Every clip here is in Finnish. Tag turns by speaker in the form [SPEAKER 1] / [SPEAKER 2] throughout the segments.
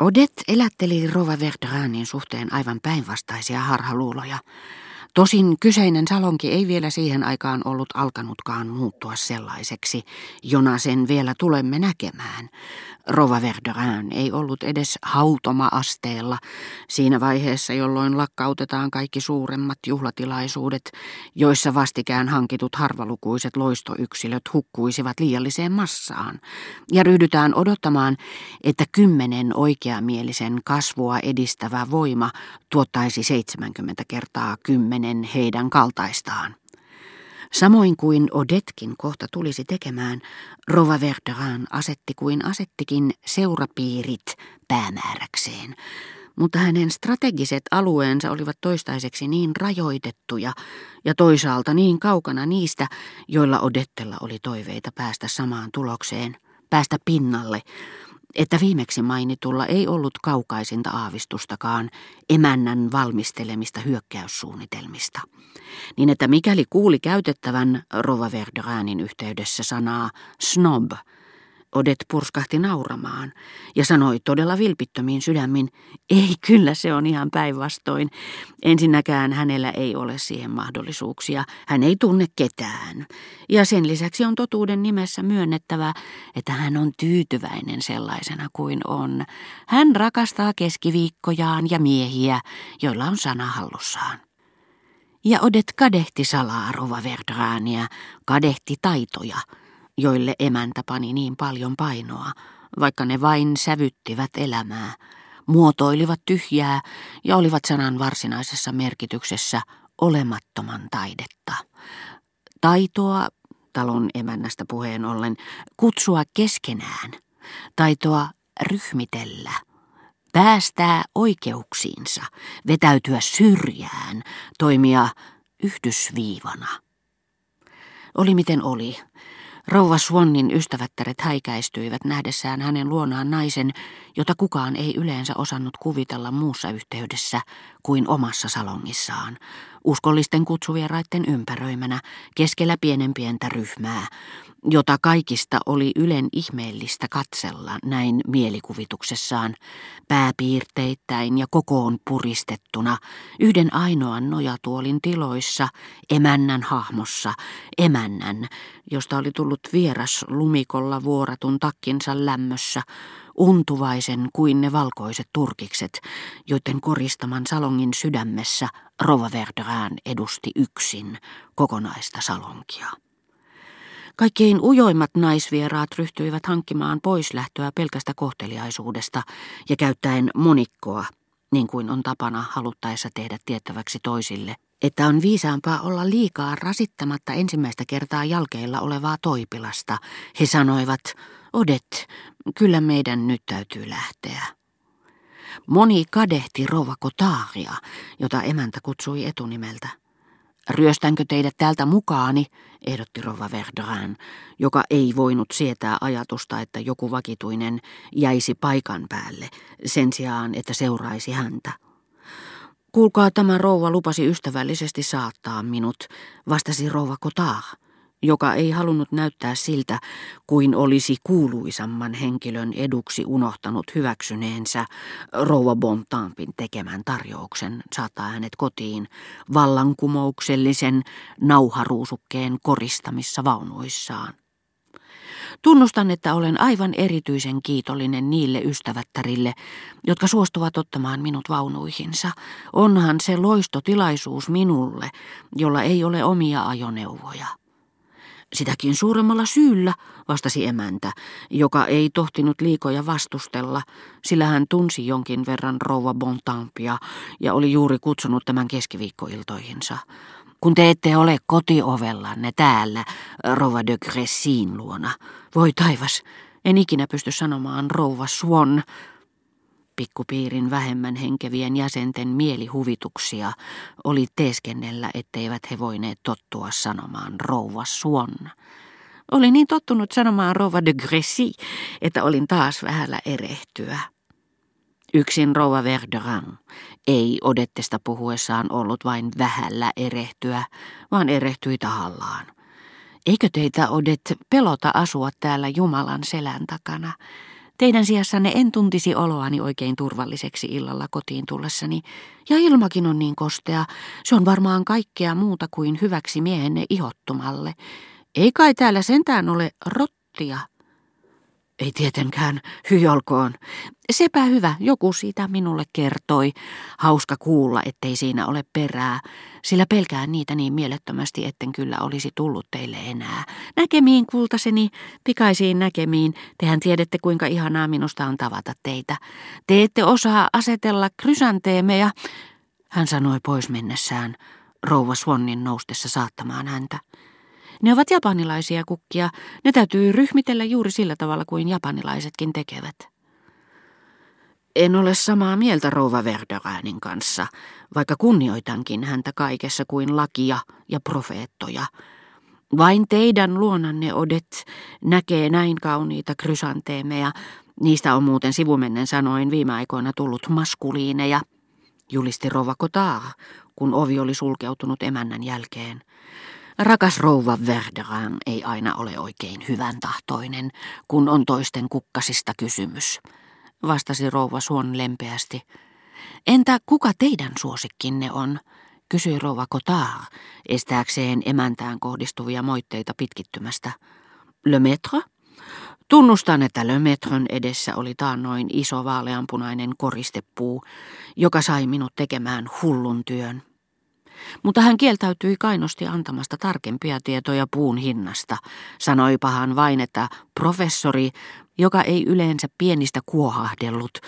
[SPEAKER 1] Odette elätteli Rova Verderanin suhteen aivan päinvastaisia harhaluuloja. Tosin kyseinen salonki ei vielä siihen aikaan ollut alkanutkaan muuttua sellaiseksi, jona sen vielä tulemme näkemään. Rova Verderin ei ollut edes hautoma-asteella siinä vaiheessa, jolloin lakkautetaan kaikki suuremmat juhlatilaisuudet, joissa vastikään hankitut harvalukuiset loistoyksilöt hukkuisivat liialliseen massaan, ja ryhdytään odottamaan, että kymmenen oikeamielisen kasvua edistävä voima tuottaisi 70 kertaa kymmenen heidän kaltaistaan. Samoin kuin Odetkin kohta tulisi tekemään, Rova Verderan asetti kuin asettikin seurapiirit päämääräkseen, mutta hänen strategiset alueensa olivat toistaiseksi niin rajoitettuja ja toisaalta niin kaukana niistä, joilla Odettella oli toiveita päästä samaan tulokseen, päästä pinnalle, että viimeksi mainitulla ei ollut kaukaisinta aavistustakaan emännän valmistelemista hyökkäyssuunnitelmista. Niin että mikäli kuuli käytettävän Rova Verderanin yhteydessä sanaa snob, Odet purskahti nauramaan ja sanoi todella vilpittömiin sydämin, ei kyllä se on ihan päinvastoin. Ensinnäkään hänellä ei ole siihen mahdollisuuksia, hän ei tunne ketään. Ja sen lisäksi on totuuden nimessä myönnettävä, että hän on tyytyväinen sellaisena kuin on. Hän rakastaa keskiviikkojaan ja miehiä, joilla on sana hallussaan. Ja Odet kadehti salaa Rova Verdraania, kadehti taitoja – joille emäntä pani niin paljon painoa, vaikka ne vain sävyttivät elämää, muotoilivat tyhjää ja olivat sanan varsinaisessa merkityksessä olemattoman taidetta. Taitoa, talon emännästä puheen ollen, kutsua keskenään, taitoa ryhmitellä, päästää oikeuksiinsa, vetäytyä syrjään, toimia yhdysviivana. Oli miten oli. Rouva Swannin ystävättäret häikäistyivät nähdessään hänen luonaan naisen, jota kukaan ei yleensä osannut kuvitella muussa yhteydessä kuin omassa salongissaan, uskollisten kutsuvieraiden ympäröimänä keskellä pienen pientä ryhmää, jota kaikista oli ylen ihmeellistä katsella näin mielikuvituksessaan, pääpiirteittäin ja kokoon puristettuna, yhden ainoan nojatuolin tiloissa, emännän hahmossa, emännän, josta oli tullut vieras lumikolla vuoratun takkinsa lämmössä, untuvaisen kuin ne valkoiset turkikset, joiden koristaman salongin sydämessä Rova Verderään edusti yksin kokonaista salonkia. Kaikkein ujoimmat naisvieraat ryhtyivät hankkimaan poislähtöä pelkästä kohteliaisuudesta ja käyttäen monikkoa, niin kuin on tapana haluttaessa tehdä tiettäväksi toisille, että on viisaampaa olla liikaa rasittamatta ensimmäistä kertaa jalkeilla olevaa toipilasta. He sanoivat, Odet, kyllä meidän nyt täytyy lähteä. Moni kadehti rouva Kotaaria, jota emäntä kutsui etunimeltä. Ryöstänkö teidät täältä mukaani, ehdotti Rova Verderin, joka ei voinut sietää ajatusta, että joku vakituinen jäisi paikan päälle, sen sijaan, että seuraisi häntä. Kuulkaa, tämä rouva lupasi ystävällisesti saattaa minut, vastasi rouva Cotard joka ei halunnut näyttää siltä, kuin olisi kuuluisamman henkilön eduksi unohtanut hyväksyneensä rouva Bontampin tekemän tarjouksen saattaa hänet kotiin vallankumouksellisen nauharuusukkeen koristamissa vaunuissaan. Tunnustan, että olen aivan erityisen kiitollinen niille ystävättärille, jotka suostuvat ottamaan minut vaunuihinsa. Onhan se loistotilaisuus minulle, jolla ei ole omia ajoneuvoja. Sitäkin suuremmalla syyllä, vastasi emäntä, joka ei tohtinut liikoja vastustella, sillä hän tunsi jonkin verran rouva Bontampia ja oli juuri kutsunut tämän keskiviikkoiltoihinsa. Kun te ette ole kotiovellanne täällä, rouva de Gressin luona. Voi taivas, en ikinä pysty sanomaan rouva Swan, Pikkupiirin vähemmän henkevien jäsenten mielihuvituksia oli teeskennellä, etteivät he voineet tottua sanomaan rouva Suon. Oli niin tottunut sanomaan rouva de Gressy, että olin taas vähällä erehtyä. Yksin rouva Verderin ei odettesta puhuessaan ollut vain vähällä erehtyä, vaan erehtyi tahallaan. Eikö teitä odet pelota asua täällä Jumalan selän takana? Teidän sijassanne en tuntisi oloani oikein turvalliseksi illalla kotiin tullessani. Ja ilmakin on niin kostea. Se on varmaan kaikkea muuta kuin hyväksi miehenne ihottumalle. Ei kai täällä sentään ole rottia. Ei tietenkään, hyjolkoon. Sepä hyvä, joku siitä minulle kertoi. Hauska kuulla, ettei siinä ole perää, sillä pelkään niitä niin mielettömästi, etten kyllä olisi tullut teille enää. Näkemiin, kultaseni, pikaisiin näkemiin. Tehän tiedätte, kuinka ihanaa minusta on tavata teitä. Te ette osaa asetella krysanteemeja, hän sanoi pois mennessään, rouva Swannin noustessa saattamaan häntä. Ne ovat japanilaisia kukkia. Ne täytyy ryhmitellä juuri sillä tavalla kuin japanilaisetkin tekevät. En ole samaa mieltä rouva Verderäänin kanssa, vaikka kunnioitankin häntä kaikessa kuin lakia ja profeettoja. Vain teidän luonanne odet näkee näin kauniita krysanteemeja. Niistä on muuten sivumennen sanoin viime aikoina tullut maskuliineja, julisti rouva Kotar, kun ovi oli sulkeutunut emännän jälkeen. Rakas rouva Verderan ei aina ole oikein hyvän tahtoinen, kun on toisten kukkasista kysymys, vastasi rouva Suon lempeästi. Entä kuka teidän suosikkinne on? kysyi rouva Kotar, estääkseen emäntään kohdistuvia moitteita pitkittymästä. Le maître? Tunnustan, että Le Maîtren edessä oli taannoin iso vaaleanpunainen koristepuu, joka sai minut tekemään hullun työn. Mutta hän kieltäytyi kainosti antamasta tarkempia tietoja puun hinnasta. Sanoi pahan vain, että professori, joka ei yleensä pienistä kuohahdellut,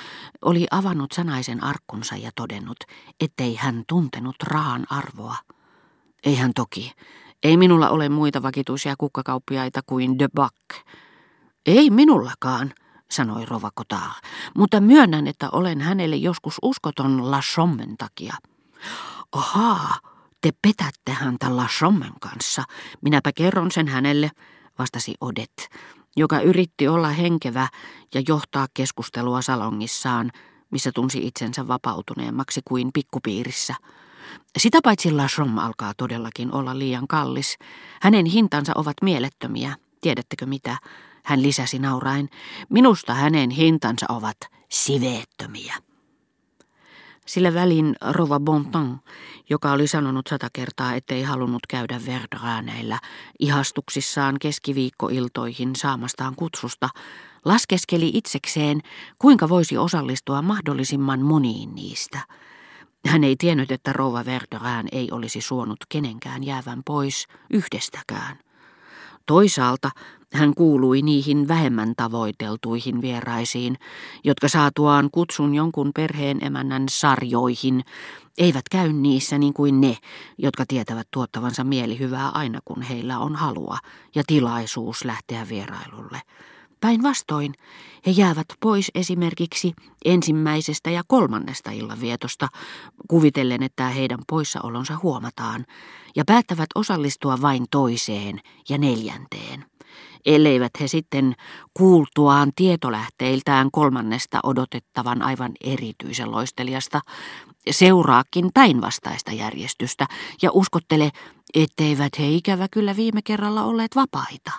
[SPEAKER 1] oli avannut sanaisen arkkunsa ja todennut, ettei hän tuntenut rahan arvoa. Ei hän toki. Ei minulla ole muita vakituisia kukkakauppiaita kuin De Bac. Ei minullakaan, sanoi Rova Kotar, mutta myönnän, että olen hänelle joskus uskoton La Chommen takia. Ahaa, te petätte häntä Lachommen kanssa. Minäpä kerron sen hänelle, vastasi Odet, joka yritti olla henkevä ja johtaa keskustelua salongissaan, missä tunsi itsensä vapautuneemmaksi kuin pikkupiirissä. Sitä paitsi Lachom alkaa todellakin olla liian kallis. Hänen hintansa ovat mielettömiä. Tiedättekö mitä? Hän lisäsi nauraen. Minusta hänen hintansa ovat siveettömiä. Sillä välin Rova Bonton, joka oli sanonut sata kertaa, ettei halunnut käydä Verdrääneillä ihastuksissaan keskiviikkoiltoihin saamastaan kutsusta, laskeskeli itsekseen, kuinka voisi osallistua mahdollisimman moniin niistä. Hän ei tiennyt, että Rova Verderään ei olisi suonut kenenkään jäävän pois yhdestäkään. Toisaalta hän kuului niihin vähemmän tavoiteltuihin vieraisiin, jotka saatuaan kutsun jonkun perheen emännän sarjoihin, eivät käy niissä niin kuin ne, jotka tietävät tuottavansa mielihyvää aina kun heillä on halua ja tilaisuus lähteä vierailulle. Päinvastoin he jäävät pois esimerkiksi ensimmäisestä ja kolmannesta illanvietosta, kuvitellen, että heidän poissaolonsa huomataan, ja päättävät osallistua vain toiseen ja neljänteen. Elleivät he sitten kuultuaan tietolähteiltään kolmannesta odotettavan aivan erityisen loistelijasta seuraakin päinvastaista järjestystä ja uskottele, etteivät he ikävä kyllä viime kerralla olleet vapaita.